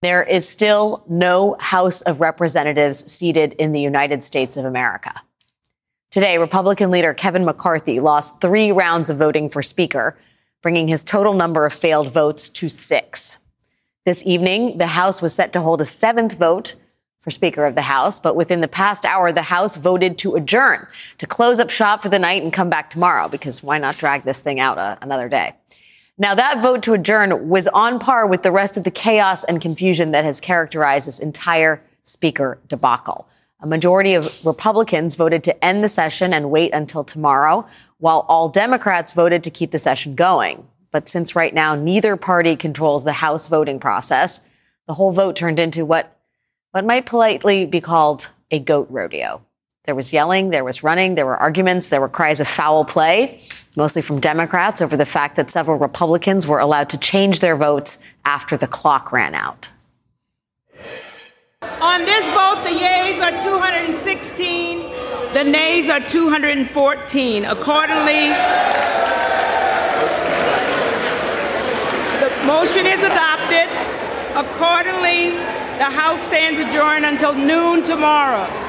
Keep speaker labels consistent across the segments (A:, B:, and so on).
A: There is still no House of Representatives seated in the United States of America. Today, Republican leader Kevin McCarthy lost three rounds of voting for Speaker, bringing his total number of failed votes to six. This evening, the House was set to hold a seventh vote for Speaker of the House, but within the past hour, the House voted to adjourn, to close up shop for the night and come back tomorrow, because why not drag this thing out uh, another day? Now, that vote to adjourn was on par with the rest of the chaos and confusion that has characterized this entire speaker debacle. A majority of Republicans voted to end the session and wait until tomorrow, while all Democrats voted to keep the session going. But since right now neither party controls the House voting process, the whole vote turned into what, what might politely be called a goat rodeo. There was yelling, there was running, there were arguments, there were cries of foul play mostly from Democrats, over the fact that several Republicans were allowed to change their votes after the clock ran out.
B: On this vote, the yeas are 216, the nays are 214. Accordingly, the motion is adopted. Accordingly, the House stands adjourned until noon tomorrow.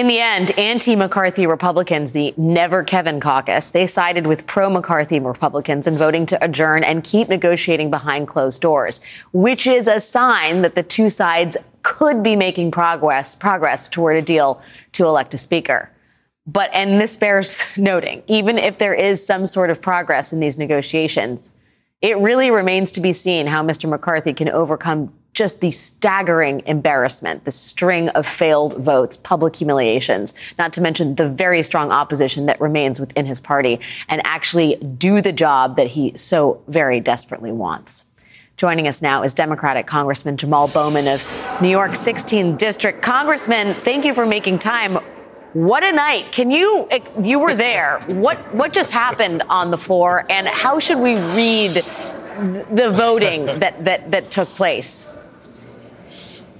A: In the end, anti McCarthy Republicans, the Never Kevin caucus, they sided with pro McCarthy Republicans in voting to adjourn and keep negotiating behind closed doors, which is a sign that the two sides could be making progress, progress toward a deal to elect a speaker. But, and this bears noting, even if there is some sort of progress in these negotiations, it really remains to be seen how Mr. McCarthy can overcome just the staggering embarrassment, the string of failed votes, public humiliations, not to mention the very strong opposition that remains within his party, and actually do the job that he so very desperately wants. Joining us now is Democratic Congressman Jamal Bowman of New York's 16th District. Congressman, thank you for making time. What a night. Can you you were there. What what just happened on the floor and how should we read the voting that that that took place?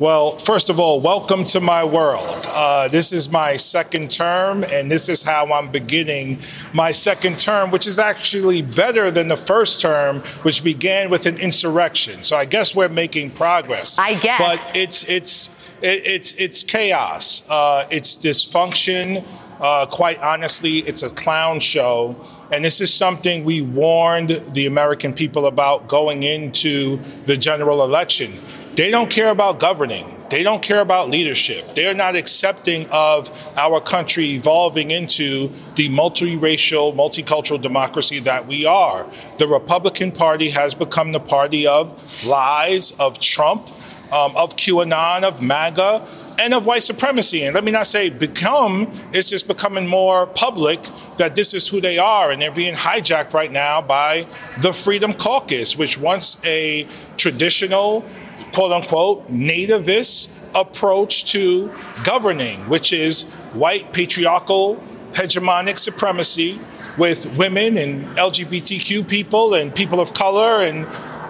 C: Well, first of all, welcome to my world. Uh, this is my second term, and this is how I'm beginning my second term, which is actually better than the first term, which began with an insurrection. So I guess we're making progress.
A: I guess,
C: but it's it's it's it's chaos. Uh, it's dysfunction. Uh, quite honestly, it's a clown show. And this is something we warned the American people about going into the general election. They don't care about governing. They don't care about leadership. They're not accepting of our country evolving into the multiracial, multicultural democracy that we are. The Republican Party has become the party of lies, of Trump, um, of QAnon, of MAGA, and of white supremacy. And let me not say become, it's just becoming more public that this is who they are. And they're being hijacked right now by the Freedom Caucus, which once a traditional quote unquote nativist approach to governing, which is white patriarchal hegemonic supremacy with women and LGBTQ people and people of color and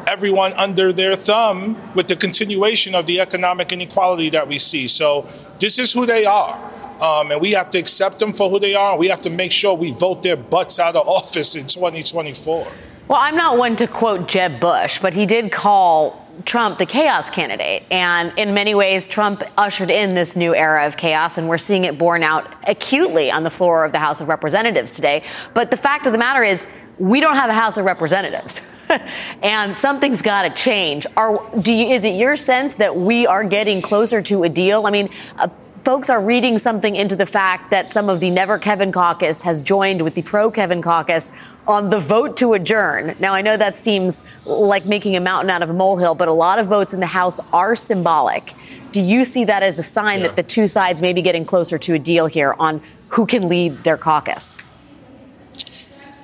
C: everyone under their thumb with the continuation of the economic inequality that we see. So, this is who they are. Um, and we have to accept them for who they are. And we have to make sure we vote their butts out of office in 2024.
A: Well, I'm not one to quote Jeb Bush, but he did call Trump the chaos candidate. And in many ways, Trump ushered in this new era of chaos, and we're seeing it borne out acutely on the floor of the House of Representatives today. But the fact of the matter is, we don't have a House of Representatives. and something's got to change. Are, you, is it your sense that we are getting closer to a deal? I mean, uh, folks are reading something into the fact that some of the Never Kevin caucus has joined with the pro Kevin caucus on the vote to adjourn. Now, I know that seems like making a mountain out of a molehill, but a lot of votes in the House are symbolic. Do you see that as a sign yeah. that the two sides may be getting closer to a deal here on who can lead their caucus?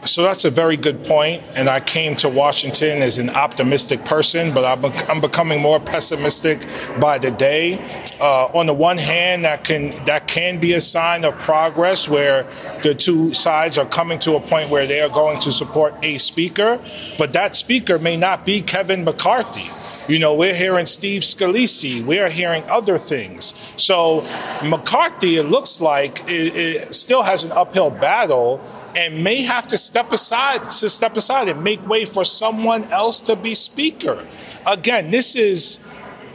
C: So that's a very good point, and I came to Washington as an optimistic person, but I'm, becoming more pessimistic by the day. Uh, on the one hand, that can that can be a sign of progress, where the two sides are coming to a point where they are going to support a speaker, but that speaker may not be Kevin McCarthy. You know, we're hearing Steve Scalise. We're hearing other things. So McCarthy, it looks like, it, it still has an uphill battle and may have to step aside to step aside and make way for someone else to be speaker. Again, this is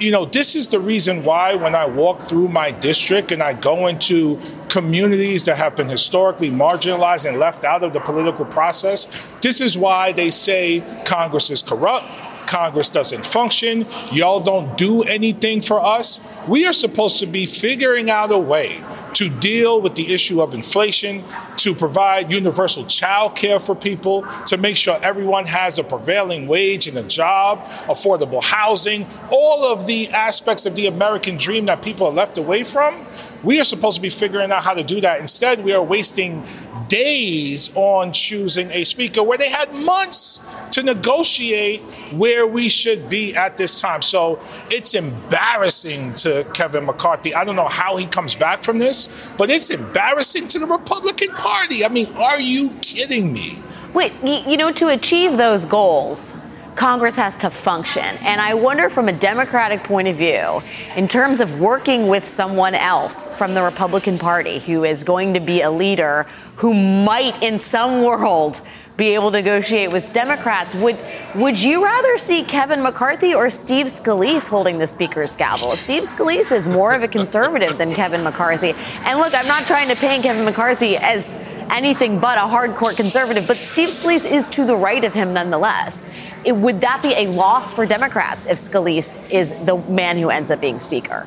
C: you know, this is the reason why when I walk through my district and I go into communities that have been historically marginalized and left out of the political process, this is why they say Congress is corrupt. Congress doesn't function. Y'all don't do anything for us. We are supposed to be figuring out a way to deal with the issue of inflation, to provide universal child care for people, to make sure everyone has a prevailing wage and a job, affordable housing, all of the aspects of the American dream that people are left away from. We are supposed to be figuring out how to do that. Instead, we are wasting days on choosing a speaker where they had months to negotiate where we should be at this time. So it's embarrassing to Kevin McCarthy. I don't know how he comes back from this, but it's embarrassing to the Republican Party. I mean, are you kidding me?
A: Wait, you know, to achieve those goals, Congress has to function. And I wonder from a Democratic point of view, in terms of working with someone else from the Republican Party who is going to be a leader who might, in some world, be able to negotiate with Democrats. Would would you rather see Kevin McCarthy or Steve Scalise holding the speaker's gavel? Steve Scalise is more of a conservative than Kevin McCarthy. And look, I'm not trying to paint Kevin McCarthy as anything but a hardcore conservative, but Steve Scalise is to the right of him nonetheless. It, would that be a loss for Democrats if Scalise is the man who ends up being speaker?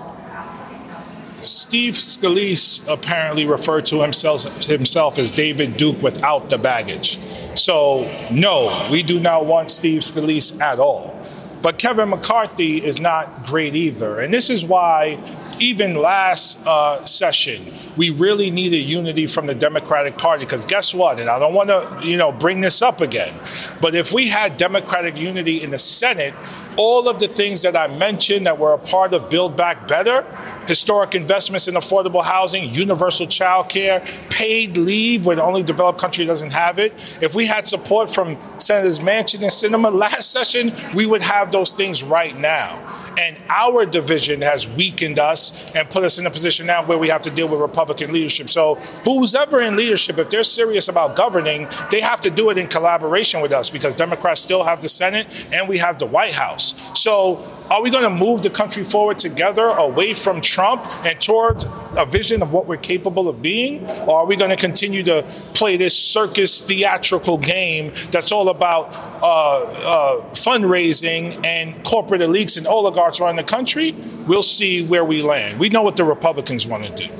C: Steve Scalise apparently referred to himself, himself as David Duke without the baggage. So, no, we do not want Steve Scalise at all. But Kevin McCarthy is not great either. And this is why even last uh, session, we really needed unity from the Democratic Party because guess what? And I don't want to, you know, bring this up again, but if we had Democratic unity in the Senate, all of the things that I mentioned that were a part of Build Back Better, historic investments in affordable housing, universal child care, paid leave where the only developed country doesn't have it. If we had support from Senators Manchin and Sinema last session, we would have those things right now. And our division has weakened us and put us in a position now where we have to deal with Republican leadership. So who's ever in leadership, if they're serious about governing, they have to do it in collaboration with us because Democrats still have the Senate and we have the White House. So, are we going to move the country forward together away from Trump and towards a vision of what we're capable of being? Or are we going to continue to play this circus theatrical game that's all about uh, uh, fundraising and corporate elites and oligarchs around the country? We'll see where we land. We know what the Republicans want to do.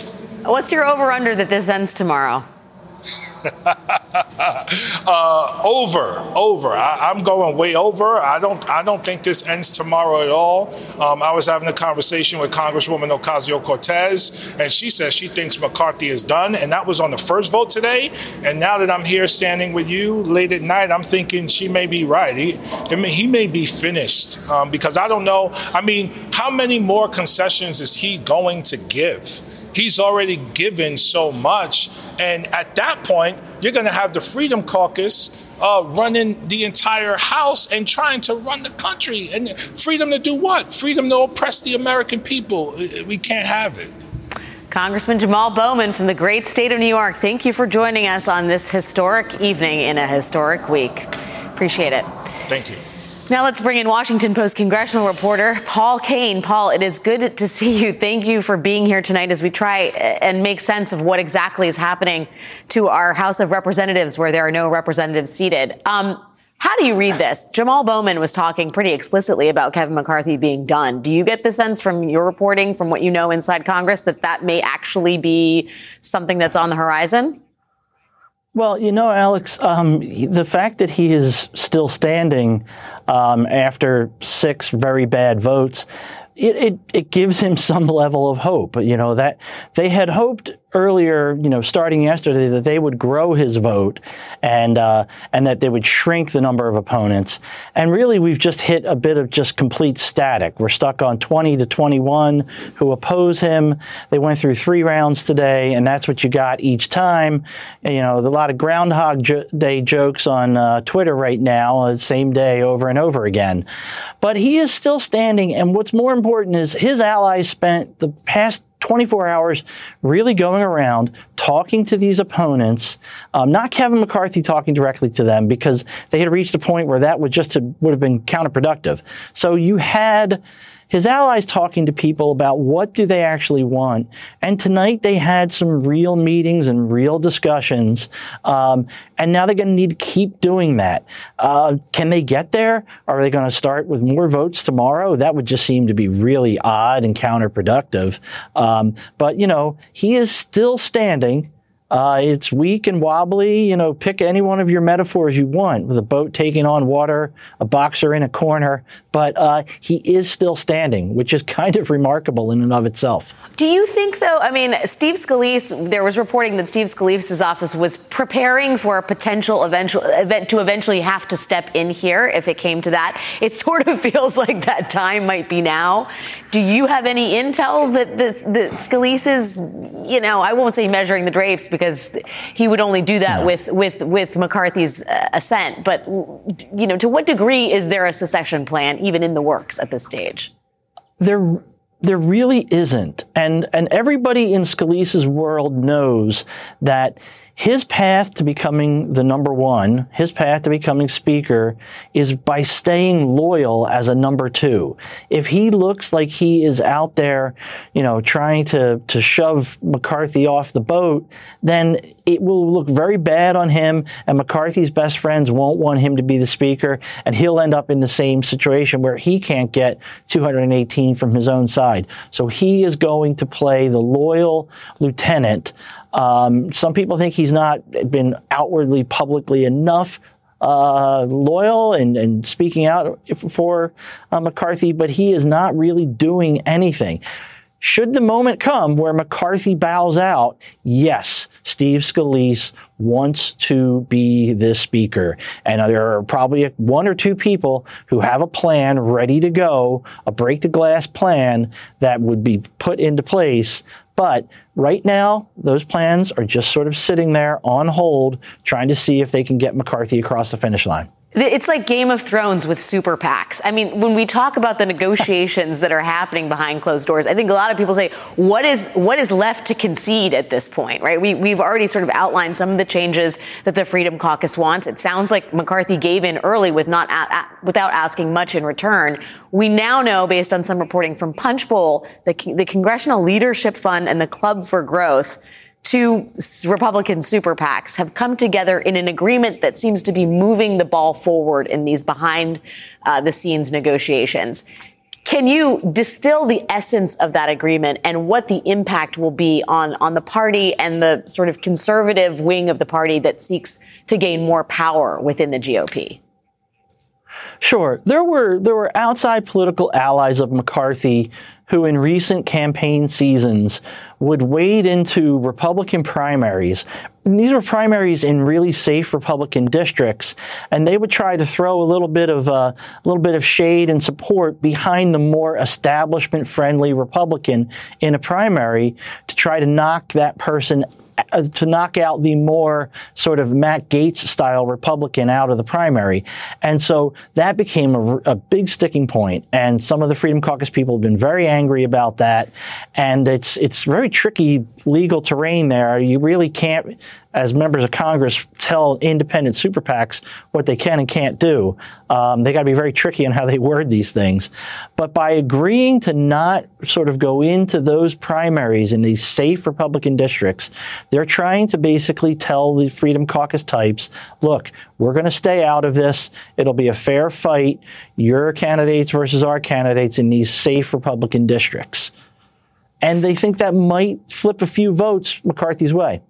A: What's your over under that this ends tomorrow?
C: uh, over, over. I, am going way over. I don't, I don't think this ends tomorrow at all. Um, I was having a conversation with Congresswoman Ocasio Cortez, and she says she thinks McCarthy is done, and that was on the first vote today. And now that I'm here standing with you late at night, I'm thinking she may be right. He, I mean, he may be finished um, because I don't know. I mean, how many more concessions is he going to give? He's already given so much. And at that point, you're going to have the Freedom Caucus uh, running the entire House and trying to run the country. And freedom to do what? Freedom to oppress the American people. We can't have it.
A: Congressman Jamal Bowman from the great state of New York, thank you for joining us on this historic evening in a historic week. Appreciate it.
C: Thank you.
A: Now let's bring in Washington Post congressional reporter Paul Kane. Paul, it is good to see you. Thank you for being here tonight as we try and make sense of what exactly is happening to our House of Representatives where there are no representatives seated. Um, how do you read this? Jamal Bowman was talking pretty explicitly about Kevin McCarthy being done. Do you get the sense from your reporting, from what you know inside Congress, that that may actually be something that's on the horizon?
D: Well, you know, Alex, um, the fact that he is still standing um, after six very bad votes, it, it, it gives him some level of hope. You know that they had hoped earlier, you know, starting yesterday, that they would grow his vote and uh, and that they would shrink the number of opponents. And really, we've just hit a bit of just complete static. We're stuck on 20 to 21 who oppose him. They went through three rounds today, and that's what you got each time. You know, a lot of Groundhog Day jokes on uh, Twitter right now, uh, same day over and over again. But he is still standing, and what's more important is his allies spent the past 24 hours really going around talking to these opponents, um, not Kevin McCarthy talking directly to them because they had reached a point where that would just have, would have been counterproductive. So you had his allies talking to people about what do they actually want. And tonight they had some real meetings and real discussions. Um, and now they're going to need to keep doing that. Uh, can they get there? Are they going to start with more votes tomorrow? That would just seem to be really odd and counterproductive. Um, but, you know, he is still standing. Uh, it's weak and wobbly. You know, pick any one of your metaphors you want with a boat taking on water, a boxer in a corner. But uh, he is still standing, which is kind of remarkable in and of itself.
A: Do you think, though? I mean, Steve Scalise, there was reporting that Steve Scalise's office was preparing for a potential eventual event to eventually have to step in here if it came to that. It sort of feels like that time might be now. Do you have any intel that, this, that Scalise is, you know, I won't say measuring the drapes because he would only do that no. with, with, with McCarthy's uh, assent. But, you know, to what degree is there a secession plan even in the works at this stage?
D: There, there really isn't. And, and everybody in Scalise's world knows that his path to becoming the number one, his path to becoming speaker is by staying loyal as a number two. If he looks like he is out there, you know, trying to, to shove McCarthy off the boat, then it will look very bad on him and McCarthy's best friends won't want him to be the speaker and he'll end up in the same situation where he can't get 218 from his own side. So he is going to play the loyal lieutenant um, some people think he's not been outwardly publicly enough uh, loyal and, and speaking out for uh, McCarthy, but he is not really doing anything. Should the moment come where McCarthy bows out, yes, Steve Scalise wants to be the speaker. And there are probably one or two people who have a plan ready to go, a break the glass plan that would be put into place but right now, those plans are just sort of sitting there on hold, trying to see if they can get McCarthy across the finish line.
A: It's like Game of Thrones with super PACs. I mean, when we talk about the negotiations that are happening behind closed doors, I think a lot of people say, what is, what is left to concede at this point, right? We, we've already sort of outlined some of the changes that the Freedom Caucus wants. It sounds like McCarthy gave in early with not, a, without asking much in return. We now know, based on some reporting from Punchbowl, the, the Congressional Leadership Fund and the Club for Growth two Republican super PACs have come together in an agreement that seems to be moving the ball forward in these behind uh, the scenes negotiations. Can you distill the essence of that agreement and what the impact will be on, on the party and the sort of conservative wing of the party that seeks to gain more power within the GOP?
D: Sure. There were there were outside political allies of McCarthy who in recent campaign seasons would wade into Republican primaries. And these were primaries in really safe Republican districts, and they would try to throw a little bit of uh, a little bit of shade and support behind the more establishment-friendly Republican in a primary to try to knock that person Uh, to knock out the more sort of Matt Gaetz style Republican out of the primary. And so that became a, a, big sticking point. And some of the Freedom Caucus people have been very angry about that. And it's, it's very tricky legal terrain there. You really can't as members of Congress tell independent super PACs what they can and can't do. Um, they got to be very tricky in how they word these things. But by agreeing to not sort of go into those primaries in these safe Republican districts, they're trying to basically tell the Freedom Caucus types, look, we're going to stay out of this. It'll be a fair fight. Your candidates versus our candidates in these safe Republican districts. And they think that might flip a few votes McCarthy's way.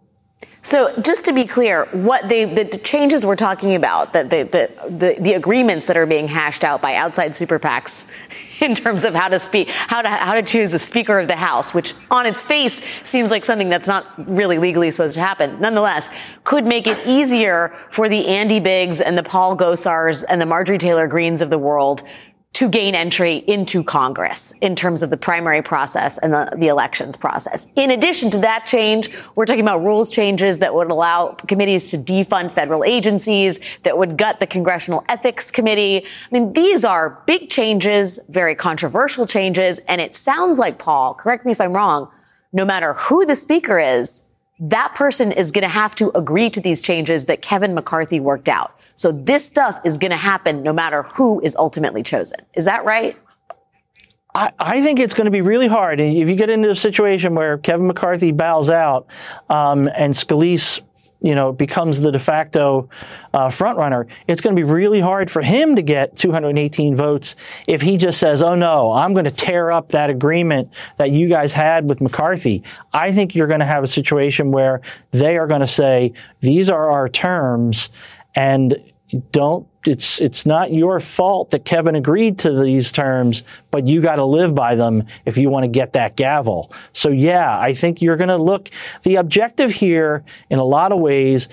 A: So just to be clear, what they, the, changes we're talking about, the, the, the, the, agreements that are being hashed out by outside super PACs in terms of how to speak, how to, how to choose a speaker of the House, which on its face seems like something that's not really legally supposed to happen. Nonetheless, could make it easier for the Andy Biggs and the Paul Gosars and the Marjorie Taylor Greens of the world to gain entry into Congress in terms of the primary process and the, the, elections process. In addition to that change, we're talking about rules changes that would allow committees to defund federal agencies, that would gut the Congressional Ethics Committee. I mean, these are big changes, very controversial changes, and it sounds like, Paul, correct me if I'm wrong, no matter who the speaker is, that person is going to have to agree to these changes that Kevin McCarthy worked out. So this stuff is going to happen no matter who is ultimately chosen. Is that right?
D: I, I, think it's going to be really hard. If you get into a situation where Kevin McCarthy bows out um, and Scalise you know, becomes the de facto uh, frontrunner, it's going to be really hard for him to get 218 votes if he just says, oh no, I'm going to tear up that agreement that you guys had with McCarthy. I think you're going to have a situation where they are going to say, these are our terms, and don't it's it's not your fault that Kevin agreed to these terms, but you got to live by them if you want to get that gavel. So yeah, I think you're going to look the objective here in a lot of ways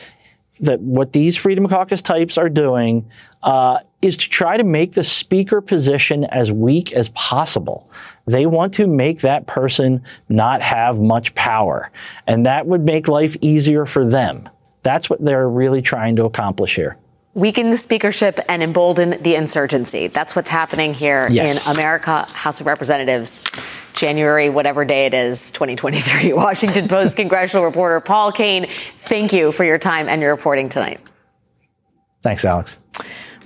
D: that what these Freedom Caucus types are doing uh, is to try to make the speaker position as weak as possible. They want to make that person not have much power, and that would make life easier for them. That's what they're really trying to accomplish here
A: weaken the speakership and embolden the insurgency. That's what's happening here yes. in America, House of Representatives, January, whatever day it is, 2023. Washington Post congressional reporter Paul Kane, thank you for your time and your reporting tonight.
D: Thanks, Alex.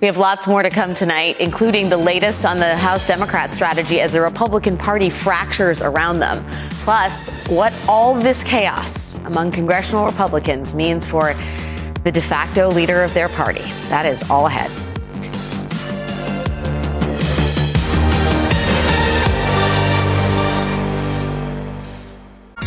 A: We have lots more to come tonight, including the latest on the House Democrat strategy as the Republican Party fractures around them. Plus, what all this chaos among congressional Republicans means for the de facto leader of their party. That is all ahead.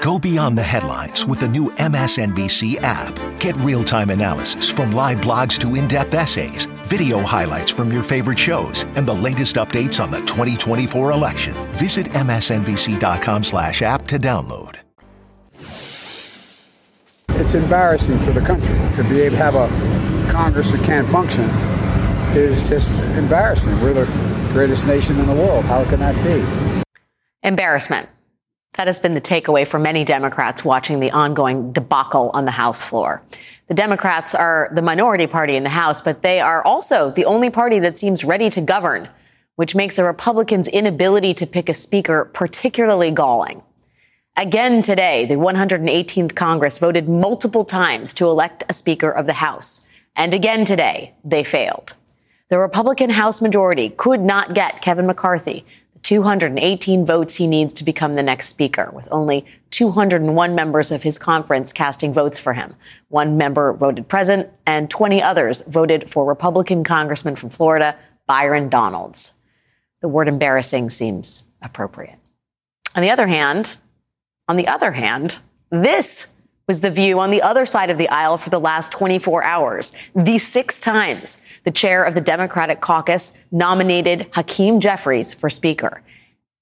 E: Go beyond the headlines with the new MSNBC app. Get real time analysis from live blogs to in depth essays, video highlights from your favorite shows, and the latest updates on the 2024 election. Visit MSNBC.com slash app to download.
F: It's embarrassing for the country to be able to have a Congress that can't function is just embarrassing. We're the greatest nation in the world. How can that be?
A: Embarrassment. That has been the takeaway for many Democrats watching the ongoing debacle on the House floor. The Democrats are the minority party in the House, but they are also the only party that seems ready to govern, which makes the Republicans' inability to pick a speaker particularly galling. Again today, the 118th Congress voted multiple times to elect a Speaker of the House. And again today, they failed. The Republican House majority could not get Kevin McCarthy, 218 votes he needs to become the next speaker, with only 201 members of his conference casting votes for him. One member voted present, and 20 others voted for Republican Congressman from Florida, Byron Donalds. The word embarrassing seems appropriate. On the other hand, on the other hand, this was the view on the other side of the aisle for the last 24 hours. The six times the chair of the Democratic caucus nominated Hakeem Jeffries for Speaker.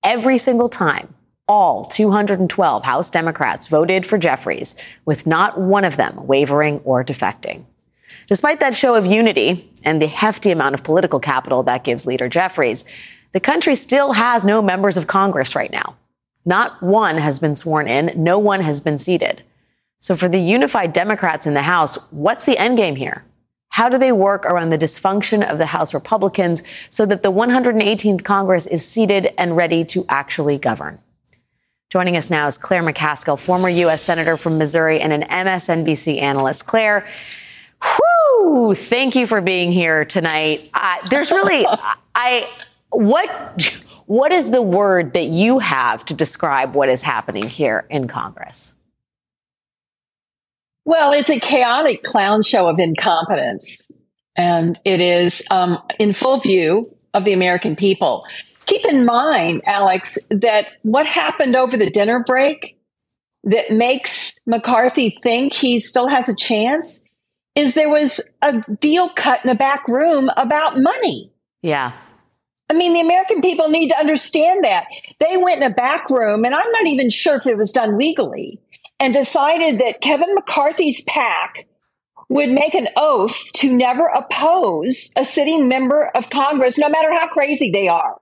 A: Every single time, all 212 House Democrats voted for Jeffries, with not one of them wavering or defecting. Despite that show of unity and the hefty amount of political capital that gives leader Jeffries, the country still has no members of Congress right now. Not one has been sworn in, no one has been seated. So for the unified Democrats in the House, what's the end game here? How do they work around the dysfunction of the House Republicans so that the 118th Congress is seated and ready to actually govern? Joining us now is Claire McCaskill, former U.S. Senator from Missouri and an MSNBC analyst. Claire, whoo, thank you for being here tonight. Uh, there's really, I, what, what is the word that you have to describe what is happening here in Congress?
G: Well, it's a chaotic clown show of incompetence. And it is um, in full view of the American people. Keep in mind, Alex, that what happened over the dinner break that makes McCarthy think he still has a chance is there was a deal cut in a back room about money.
A: Yeah.
G: I mean, the American people need to understand that. They went in a back room, and I'm not even sure if it was done legally, and decided that Kevin McCarthy's PAC would make an oath to never oppose a sitting member of Congress, no matter how crazy they are.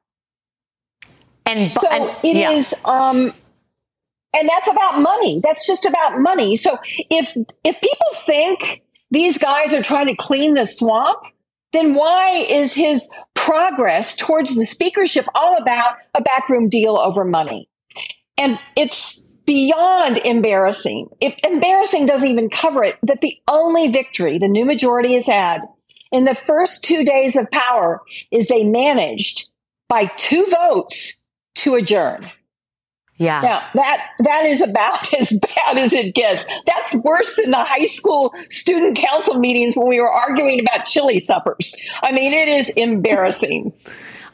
G: And so and, it yeah. is, um, and that's about money. That's just about money. So if if people think these guys are trying to clean the swamp, then why is his progress towards the speakership all about a backroom deal over money? And it's beyond embarrassing. If embarrassing doesn't even cover it, that the only victory the new majority has had in the first two days of power is they managed by two votes to adjourn.
A: Yeah.
G: Now that that is about as bad as it gets. That's worse than the high school student council meetings when we were arguing about chili suppers. I mean, it is embarrassing.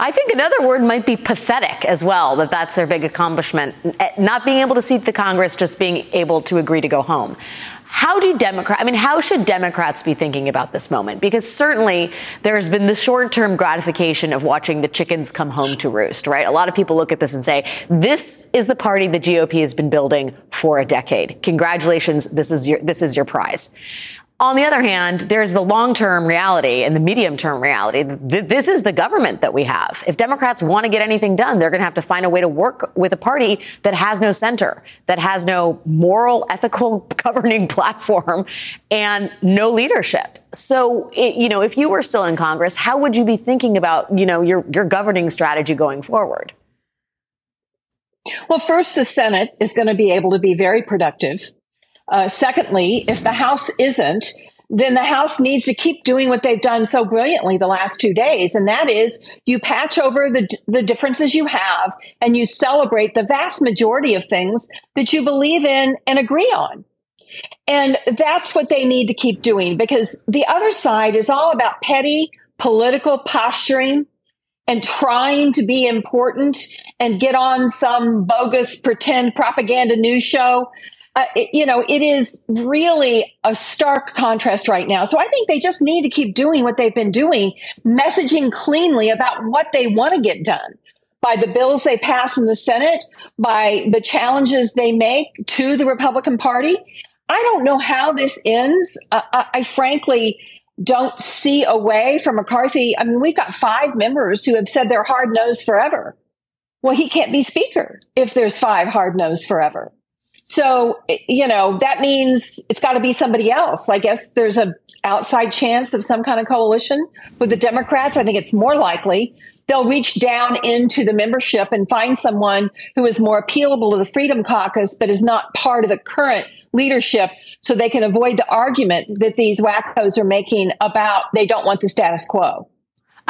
A: I think another word might be pathetic as well, that that's their big accomplishment. Eh, not being able to seat the Congress, just being able to agree to go home. How do Democrats, I mean, how should Democrats be thinking about this moment? Because certainly there's been the short term gratification of watching the chickens come home to roost, right? A lot of people look at this and say, this is the party the GOP has been building for a decade. Congratulations. This is your, this is your prize. On the other hand, there's the long term reality and the medium term reality. This is the government that we have. If Democrats want to get anything done, they're going to have to find a way to work with a party that has no center, that has no moral, ethical governing platform, and no leadership. So, you know, if you were still in Congress, how would you be thinking about, you know, your, your governing strategy going forward?
G: Well, first, the Senate is going to be able to be very productive uh, secondly, if the House isn't, then the House needs to keep doing what they've done so brilliantly the last two days. And that is you patch over the, the differences you have and you celebrate the vast majority of things that you believe in and agree on. And that's what they need to keep doing because the other side is all about petty political posturing and trying to be important and get on some bogus pretend propaganda news show uh, it, you know, it is really a stark contrast right now. So I think they just need to keep doing what they've been doing, messaging cleanly about what they want to get done by the bills they pass in the Senate, by the challenges they make to the Republican Party. I don't know how this ends. Uh, I, I frankly don't see a way for McCarthy. I mean, we've got five members who have said they're hard nosed forever. Well, he can't be speaker if there's five hard nosed forever. So, you know, that means it's got to be somebody else. I guess there's a outside chance of some kind of coalition with the Democrats. I think it's more likely they'll reach down into the membership and find someone who is more appealable to the Freedom Caucus, but is not part of the current leadership so they can avoid the argument that these wackos are making about they don't want the status quo.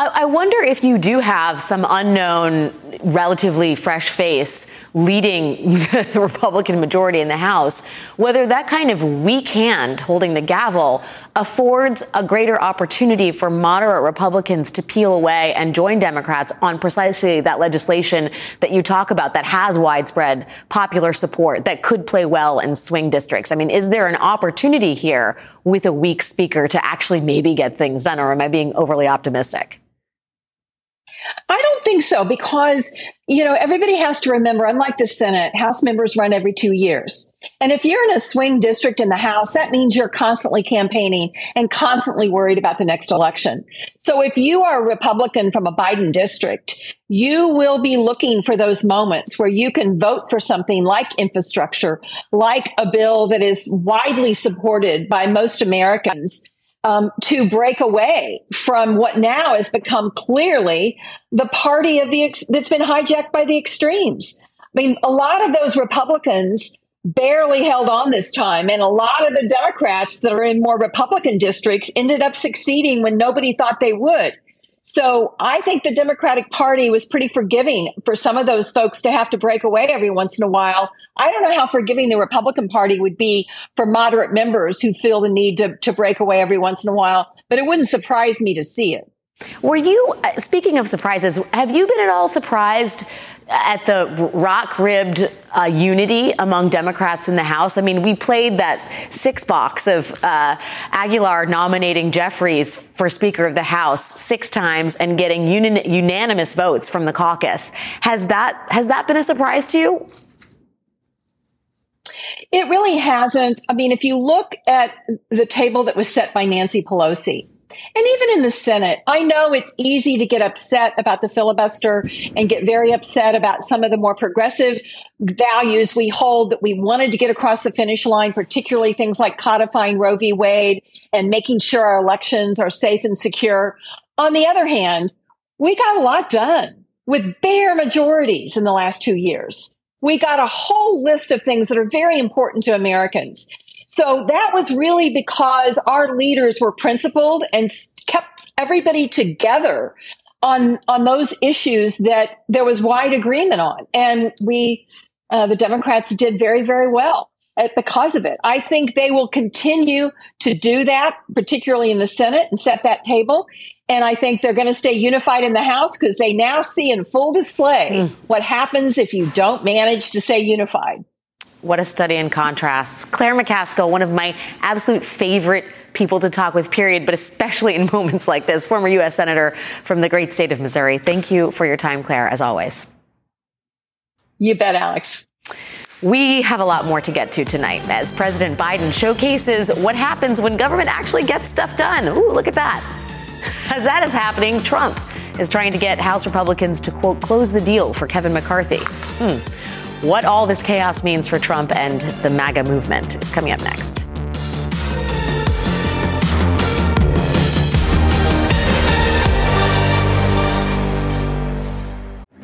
A: I wonder if you do have some unknown, relatively fresh face leading the Republican majority in the House, whether that kind of weak hand holding the gavel affords a greater opportunity for moderate Republicans to peel away and join Democrats on precisely that legislation that you talk about that has widespread popular support that could play well in swing districts. I mean, is there an opportunity here with a weak speaker to actually maybe get things done, or am I being overly optimistic?
G: I don't think so because, you know, everybody has to remember, unlike the Senate, House members run every two years. And if you're in a swing district in the House, that means you're constantly campaigning and constantly worried about the next election. So if you are a Republican from a Biden district, you will be looking for those moments where you can vote for something like infrastructure, like a bill that is widely supported by most Americans um, to break away from what now has become clearly the party of the ex- that's been hijacked by the extremes. I mean, a lot of those Republicans barely held on this time, and a lot of the Democrats that are in more Republican districts ended up succeeding when nobody thought they would. So I think the Democratic Party was pretty forgiving for some of those folks to have to break away every once in a while. I don't know how forgiving the Republican Party would be for moderate members who feel the need to, to break away every once in a while, but it wouldn't surprise me to see it.
A: Were you, uh, speaking of surprises, have you been at all surprised at the rock ribbed uh, unity among Democrats in the House. I mean, we played that six box of uh, Aguilar nominating Jeffries for Speaker of the House six times and getting uni- unanimous votes from the caucus. Has that has that been a surprise to you?
G: It really hasn't. I mean, if you look at the table that was set by Nancy Pelosi, And even in the Senate, I know it's easy to get upset about the filibuster and get very upset about some of the more progressive values we hold that we wanted to get across the finish line, particularly things like codifying Roe v. Wade and making sure our elections are safe and secure. On the other hand, we got a lot done with bare majorities in the last two years. We got a whole list of things that are very important to Americans. So that was really because our leaders were principled and kept everybody together on on those issues that there was wide agreement on, and we, uh, the Democrats, did very very well at, because of it. I think they will continue to do that, particularly in the Senate, and set that table. And I think they're going to stay unified in the House because they now see in full display mm. what happens if you don't manage to stay unified.
A: What a study in contrasts. Claire McCaskill, one of my absolute favorite people to talk with, period, but especially in moments like this, former U.S. Senator from the great state of Missouri. Thank you for your time, Claire, as always.
G: You bet, Alex.
A: We have a lot more to get to tonight as President Biden showcases what happens when government actually gets stuff done. Ooh, look at that. As that is happening, Trump is trying to get House Republicans to, quote, close the deal for Kevin McCarthy. Hmm. What all this chaos means for Trump and the MAGA movement is coming up next.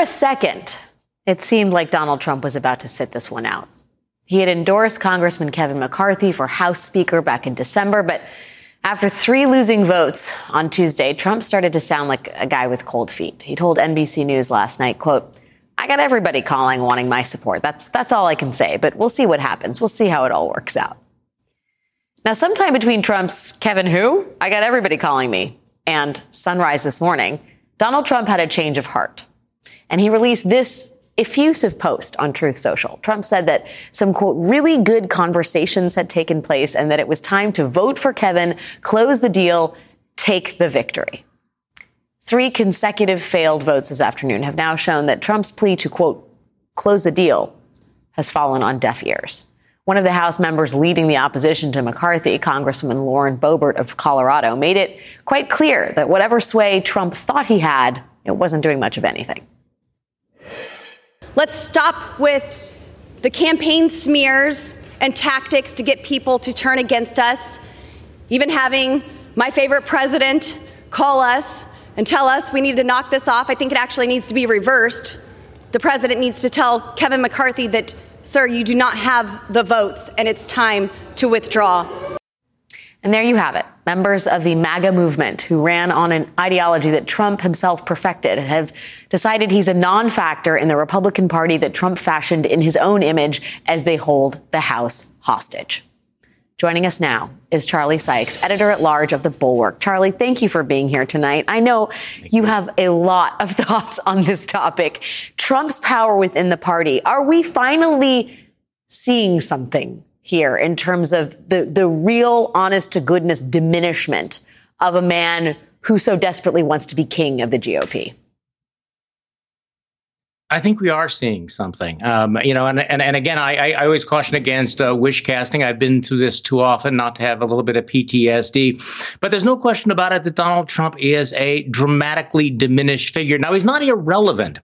A: A second, it seemed like Donald Trump was about to sit this one out. He had endorsed Congressman Kevin McCarthy for House Speaker back in December, but after three losing votes on Tuesday, Trump started to sound like a guy with cold feet. He told NBC News last night, quote, I got everybody calling wanting my support. That's that's all I can say, but we'll see what happens. We'll see how it all works out. Now, sometime between Trump's Kevin who, I got everybody calling me, and sunrise this morning, Donald Trump had a change of heart. And he released this effusive post on Truth Social. Trump said that some, quote, really good conversations had taken place and that it was time to vote for Kevin, close the deal, take the victory. Three consecutive failed votes this afternoon have now shown that Trump's plea to, quote, close the deal has fallen on deaf ears. One of the House members leading the opposition to McCarthy, Congresswoman Lauren Boebert of Colorado, made it quite clear that whatever sway Trump thought he had, it wasn't doing much of anything.
H: Let's stop with the campaign smears and tactics to get people to turn against us. Even having my favorite president call us and tell us we need to knock this off, I think it actually needs to be reversed. The president needs to tell Kevin McCarthy that, sir, you do not have the votes and it's time to withdraw.
A: And there you have it. Members of the MAGA movement who ran on an ideology that Trump himself perfected have decided he's a non factor in the Republican Party that Trump fashioned in his own image as they hold the House hostage. Joining us now is Charlie Sykes, editor at large of The Bulwark. Charlie, thank you for being here tonight. I know you have a lot of thoughts on this topic. Trump's power within the party. Are we finally seeing something here in terms of the, the real honest to goodness diminishment of a man who so desperately wants to be king of the GOP?
I: I think we are seeing something. Um, you know, and, and, and again, I, I always caution against uh, wish casting. I've been through this too often not to have a little bit of PTSD. But there's no question about it that Donald Trump is a dramatically diminished figure. Now, he's not irrelevant,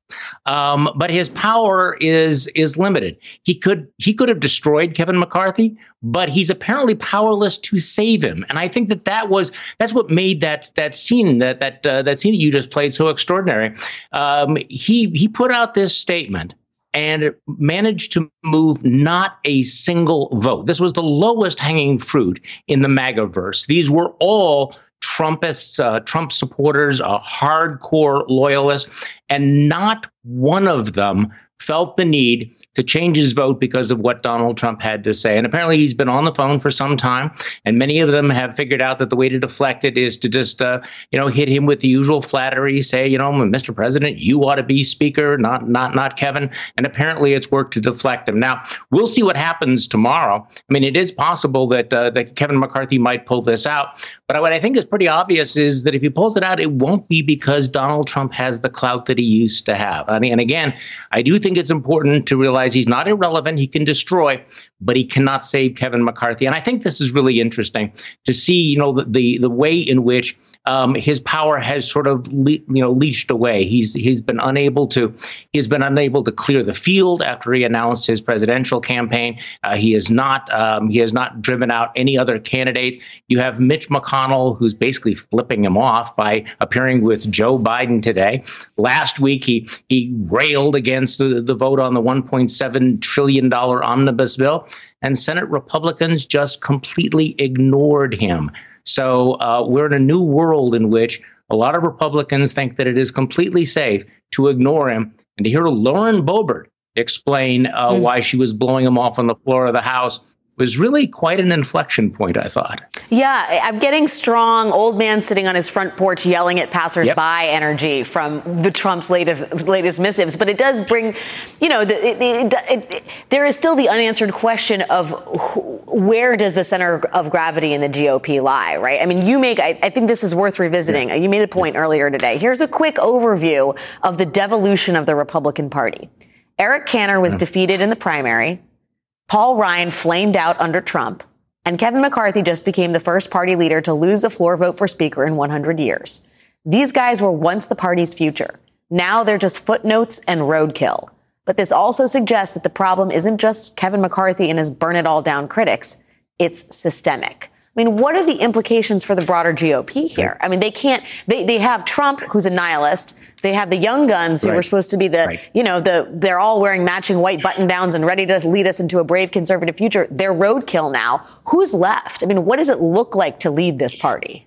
I: um, but his power is is limited. He could he could have destroyed Kevin McCarthy, but he's apparently powerless to save him. And I think that that was that's what made that that scene that that uh, that scene that you just played so extraordinary. Um, he he put out this statement and managed to move not a single vote. This was the lowest hanging fruit in the MAGA verse. These were all Trumpists, uh, Trump supporters, uh, hardcore loyalists, and not one of them felt the need to change his vote because of what Donald Trump had to say. And apparently, he's been on the phone for some time, and many of them have figured out that the way to deflect it is to just, uh, you know, hit him with the usual flattery, say, you know, Mr. President, you ought to be Speaker, not not not Kevin. And apparently, it's worked to deflect him. Now, we'll see what happens tomorrow. I mean, it is possible that uh, that Kevin McCarthy might pull this out, but what I think is pretty obvious is that if he pulls it out, it won't be because Donald Trump has the clout that he used to have. I mean, and again, I do think it's important to realize he's not irrelevant. He can destroy, but he cannot save Kevin McCarthy. And I think this is really interesting to see, you know, the the, the way in which um, his power has sort of le- you know leached away. He's he's been unable to he's been unable to clear the field after he announced his presidential campaign. Uh, he has not um, he has not driven out any other candidates. You have Mitch McConnell who's basically flipping him off by appearing with Joe Biden today. Last week he he railed against the, the vote on the 1.7 trillion dollar omnibus bill, and Senate Republicans just completely ignored him. So uh, we're in a new world in which a lot of Republicans think that it is completely safe to ignore him. And to hear Lauren Boebert explain uh, mm. why she was blowing him off on the floor of the House was really quite an inflection point, I thought.
A: Yeah, I'm getting strong old man sitting on his front porch yelling at passersby yep. energy from the Trump's latest, latest missives. But it does bring, you know, the, it, it, it, there is still the unanswered question of who, where does the center of gravity in the GOP lie, right? I mean, you make, I, I think this is worth revisiting. Yeah. You made a point yeah. earlier today. Here's a quick overview of the devolution of the Republican Party. Eric Cantor was yeah. defeated in the primary. Paul Ryan flamed out under Trump, and Kevin McCarthy just became the first party leader to lose a floor vote for Speaker in 100 years. These guys were once the party's future. Now they're just footnotes and roadkill. But this also suggests that the problem isn't just Kevin McCarthy and his burn it all down critics, it's systemic. I mean, what are the implications for the broader GOP here? I mean, they can't, they, they have Trump, who's a nihilist. They have the young guns who right. were supposed to be the, right. you know, the, they're all wearing matching white button downs and ready to lead us into a brave conservative future. They're roadkill now. Who's left? I mean, what does it look like to lead this party?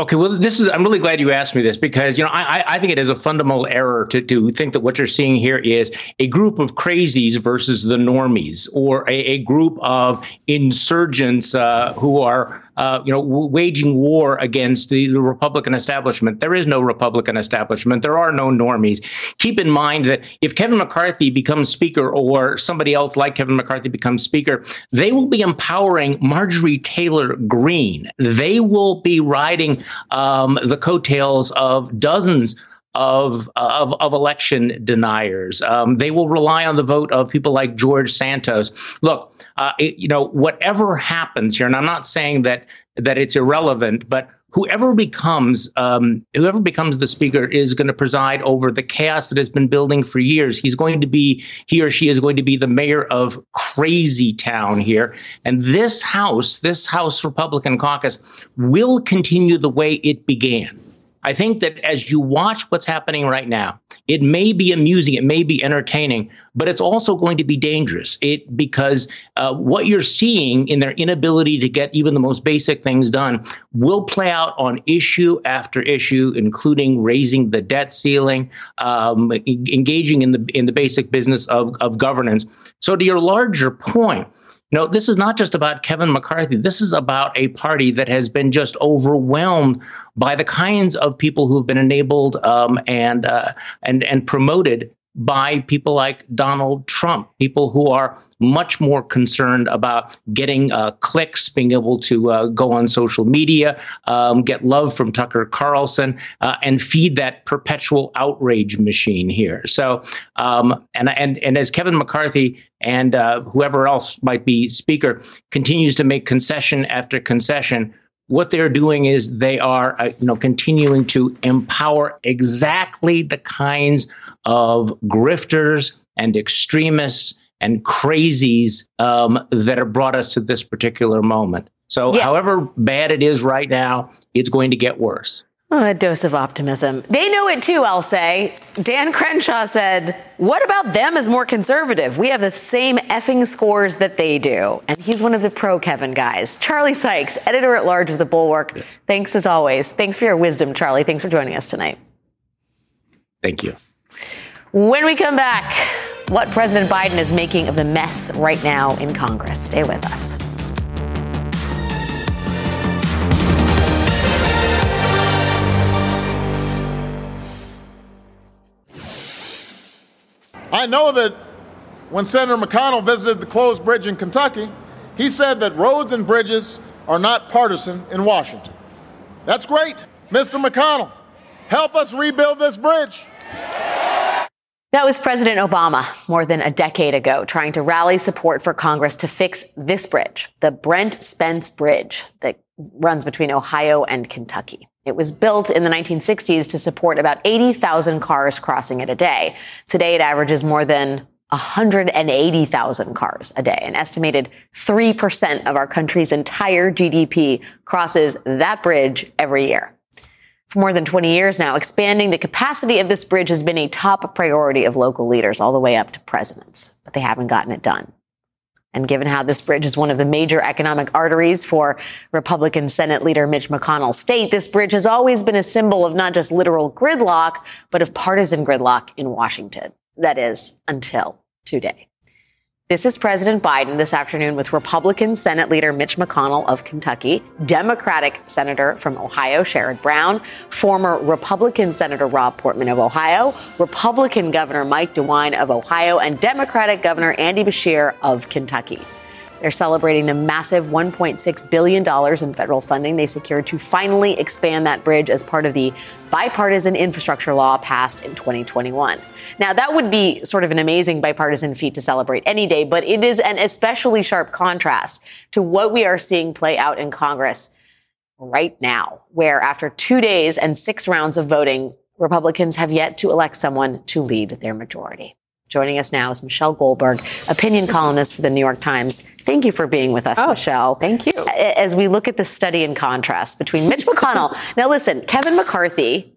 I: Okay, well, this is. I'm really glad you asked me this because you know I, I think it is a fundamental error to to think that what you're seeing here is a group of crazies versus the normies, or a, a group of insurgents uh, who are uh, you know, waging war against the, the, Republican establishment. There is no Republican establishment. There are no normies. Keep in mind that if Kevin McCarthy becomes Speaker or somebody else like Kevin McCarthy becomes Speaker, they will be empowering Marjorie Taylor Greene. They will be riding um, the coattails of dozens of of, of election deniers. Um, they will rely on the vote of people like George Santos. Look, uh, it, you know, whatever happens here, and I'm not saying that that it's irrelevant, but whoever becomes um, whoever becomes the speaker is going to preside over the chaos that has been building for years. He's going to be he or she is going to be the mayor of crazy town here, and this house, this House Republican caucus, will continue the way it began I think that as you watch what's happening right now, it may be amusing, it may be entertaining, but it's also going to be dangerous. It because uh, what you're seeing in their inability to get even the most basic things done will play out on issue after issue, including raising the debt ceiling, um, engaging in the in the basic business of of governance. So, to your larger point no, this is not just about Kevin McCarthy. This is about a party that has been just overwhelmed by the kinds of people who have been enabled um, and uh, and and promoted by people like Donald Trump, people who are much more concerned about getting uh, clicks, being able to uh, go on social media, um, get love from Tucker Carlson, uh, and feed that perpetual outrage machine here. So, um, and and and as Kevin McCarthy and uh, whoever else might be speaker continues to make concession after concession what they're doing is they are uh, you know continuing to empower exactly the kinds of grifters and extremists and crazies um, that have brought us to this particular moment so yeah. however bad it is right now it's going to get worse
A: Oh, a dose of optimism. They know it too, I'll say. Dan Crenshaw said, What about them as more conservative? We have the same effing scores that they do. And he's one of the pro Kevin guys. Charlie Sykes, editor at large of The Bulwark. Yes. Thanks as always. Thanks for your wisdom, Charlie. Thanks for joining us tonight.
I: Thank you.
A: When we come back, what President Biden is making of the mess right now in Congress. Stay with us.
J: I know that when Senator McConnell visited the closed bridge in Kentucky, he said that roads and bridges are not partisan in Washington. That's great. Mr. McConnell, help us rebuild this bridge.
A: That was President Obama more than a decade ago trying to rally support for Congress to fix this bridge, the Brent Spence Bridge that runs between Ohio and Kentucky. It was built in the 1960s to support about 80,000 cars crossing it a day. Today it averages more than 180,000 cars a day. An estimated 3% of our country's entire GDP crosses that bridge every year. For more than 20 years now, expanding the capacity of this bridge has been a top priority of local leaders all the way up to presidents, but they haven't gotten it done. And given how this bridge is one of the major economic arteries for Republican Senate leader Mitch McConnell's state, this bridge has always been a symbol of not just literal gridlock, but of partisan gridlock in Washington. That is, until today. This is President Biden this afternoon with Republican Senate leader Mitch McConnell of Kentucky, Democratic Senator from Ohio Sherrod Brown, former Republican Senator Rob Portman of Ohio, Republican Governor Mike DeWine of Ohio, and Democratic Governor Andy Beshear of Kentucky. They're celebrating the massive $1.6 billion in federal funding they secured to finally expand that bridge as part of the bipartisan infrastructure law passed in 2021. Now, that would be sort of an amazing bipartisan feat to celebrate any day, but it is an especially sharp contrast to what we are seeing play out in Congress right now, where after two days and six rounds of voting, Republicans have yet to elect someone to lead their majority. Joining us now is Michelle Goldberg, opinion columnist for the New York Times. Thank you for being with us, oh, Michelle.
K: Thank you.
A: As we look at the study in contrast between Mitch McConnell, now listen, Kevin McCarthy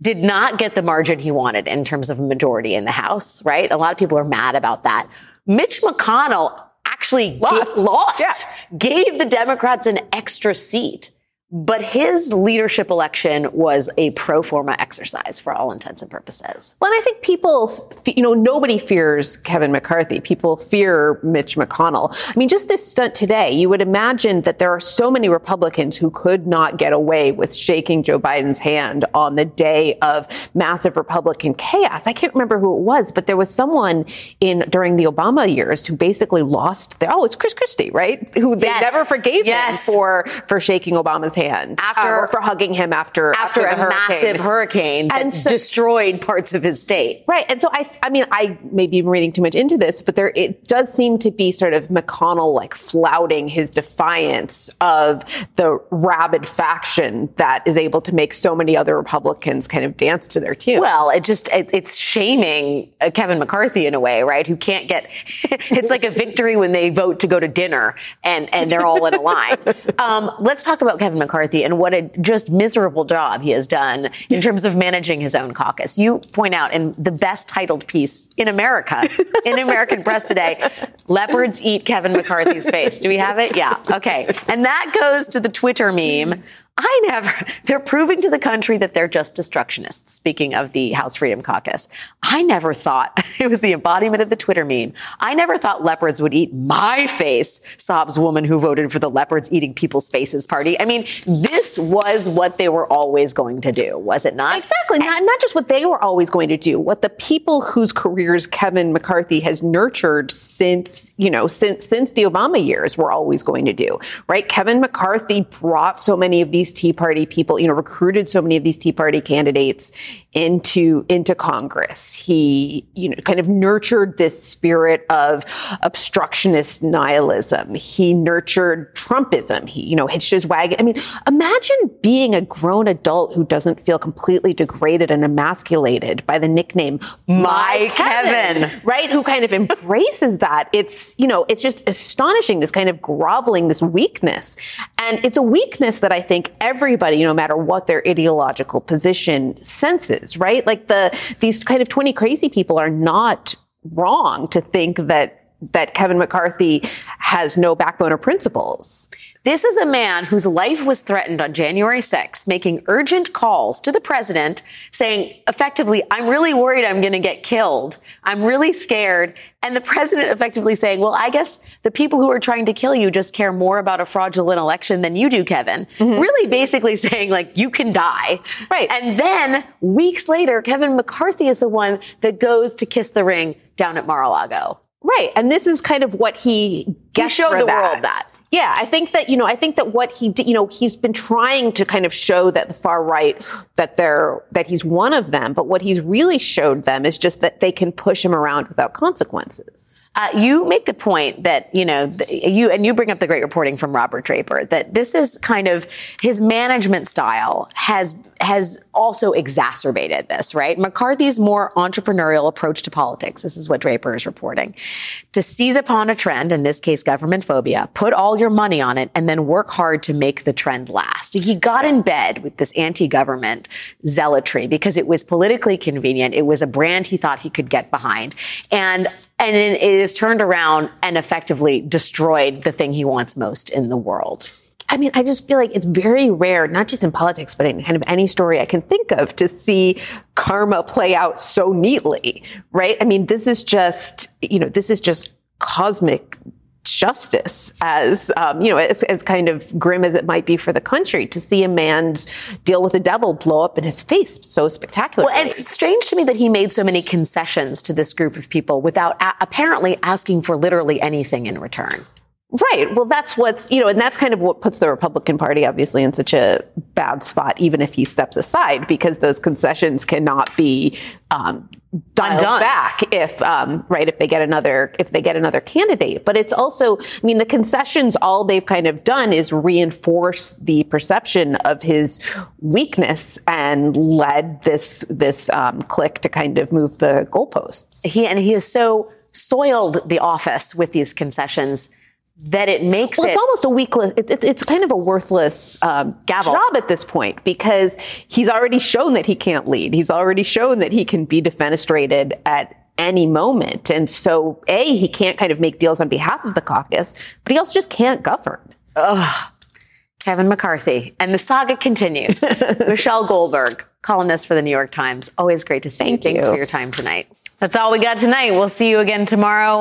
A: did not get the margin he wanted in terms of a majority in the House, right? A lot of people are mad about that. Mitch McConnell actually lost, gave, lost, yeah. gave the Democrats an extra seat. But his leadership election was a pro forma exercise for all intents and purposes.
K: Well, and I think people, you know, nobody fears Kevin McCarthy. People fear Mitch McConnell. I mean, just this stunt today, you would imagine that there are so many Republicans who could not get away with shaking Joe Biden's hand on the day of massive Republican chaos. I can't remember who it was, but there was someone in during the Obama years who basically lost their, oh, it's Chris Christie, right? Who they yes. never forgave yes. him for, for shaking Obama's hand hand after uh, for hugging him after
A: after, after a hurricane. massive hurricane that so, destroyed parts of his state.
K: Right, and so I, I mean, I may be reading too much into this, but there it does seem to be sort of McConnell like flouting his defiance of the rabid faction that is able to make so many other Republicans kind of dance to their tune.
A: Well, it just it, it's shaming uh, Kevin McCarthy in a way, right? Who can't get it's like a victory when they vote to go to dinner and and they're all in a line. Um, let's talk about Kevin McCarthy. McCarthy and what a just miserable job he has done in terms of managing his own caucus. You point out in the best titled piece in America, in American press today, leopards eat Kevin McCarthy's face. Do we have it? Yeah. Okay. And that goes to the Twitter meme. I never, they're proving to the country that they're just destructionists. Speaking of the House Freedom Caucus, I never thought it was the embodiment of the Twitter meme. I never thought leopards would eat my face, sobs woman who voted for the leopards eating people's faces party. I mean, this was what they were always going to do, was it not?
K: Exactly. Not, not just what they were always going to do, what the people whose careers Kevin McCarthy has nurtured since, you know, since, since the Obama years were always going to do, right? Kevin McCarthy brought so many of these Tea Party people, you know, recruited so many of these Tea Party candidates into, into Congress. He, you know, kind of nurtured this spirit of obstructionist nihilism. He nurtured Trumpism. He, you know, hitched his wagon. I mean, imagine being a grown adult who doesn't feel completely degraded and emasculated by the nickname
A: My,
K: My
A: Kevin.
K: Kevin, right? Who kind of embraces that. It's, you know, it's just astonishing, this kind of groveling, this weakness. And it's a weakness that I think everybody, no matter what their ideological position, senses, right? Like the, these kind of 20 crazy people are not wrong to think that that Kevin McCarthy has no backbone or principles.
A: This is a man whose life was threatened on January 6th, making urgent calls to the president saying effectively, I'm really worried I'm going to get killed. I'm really scared. And the president effectively saying, well, I guess the people who are trying to kill you just care more about a fraudulent election than you do, Kevin. Mm-hmm. Really basically saying like, you can die.
K: Right.
A: And then weeks later, Kevin McCarthy is the one that goes to kiss the ring down at Mar-a-Lago.
K: Right. And this is kind of what he gets
A: he showed the
K: that.
A: world that.
K: Yeah, I think that, you know, I think that what he did, you know, he's been trying to kind of show that the far right, that they're, that he's one of them. But what he's really showed them is just that they can push him around without consequences.
A: Uh, you make the point that you know the, you and you bring up the great reporting from Robert Draper that this is kind of his management style has has also exacerbated this right? McCarthy's more entrepreneurial approach to politics. This is what Draper is reporting. To seize upon a trend in this case government phobia put all your money on it and then work hard to make the trend last. He got in bed with this anti-government zealotry because it was politically convenient. It was a brand he thought he could get behind. And and it is turned around and effectively destroyed the thing he wants most in the world.
K: I mean, I just feel like it's very rare, not just in politics, but in kind of any story I can think of, to see karma play out so neatly, right? I mean, this is just, you know, this is just cosmic justice as um, you know as, as, kind of grim as it might be for the country to see a man deal with the devil blow up in his face so spectacularly.
A: Well it's strange to me that he made so many concessions to this group of people without a- apparently asking for literally anything in return
K: Right. Well, that's what's, you know, and that's kind of what puts the Republican Party obviously in such a bad spot, even if he steps aside, because those concessions cannot be um, done back if, um, right, if they get another, if they get another candidate. But it's also, I mean, the concessions, all they've kind of done is reinforce the perception of his weakness and led this, this um, clique to kind of move the goalposts.
A: He, and he has so soiled the office with these concessions that it makes
K: well,
A: it.
K: It's almost a weakless. It, it, it's kind of a worthless um,
A: Gavel.
K: job at this point because he's already shown that he can't lead. He's already shown that he can be defenestrated at any moment, and so a he can't kind of make deals on behalf of the caucus, but he also just can't govern.
A: Ugh. Kevin McCarthy, and the saga continues. Michelle Goldberg, columnist for the New York Times. Always great to see
K: Thank
A: you. Thanks
K: you.
A: for your time tonight. That's all we got tonight. We'll see you again tomorrow.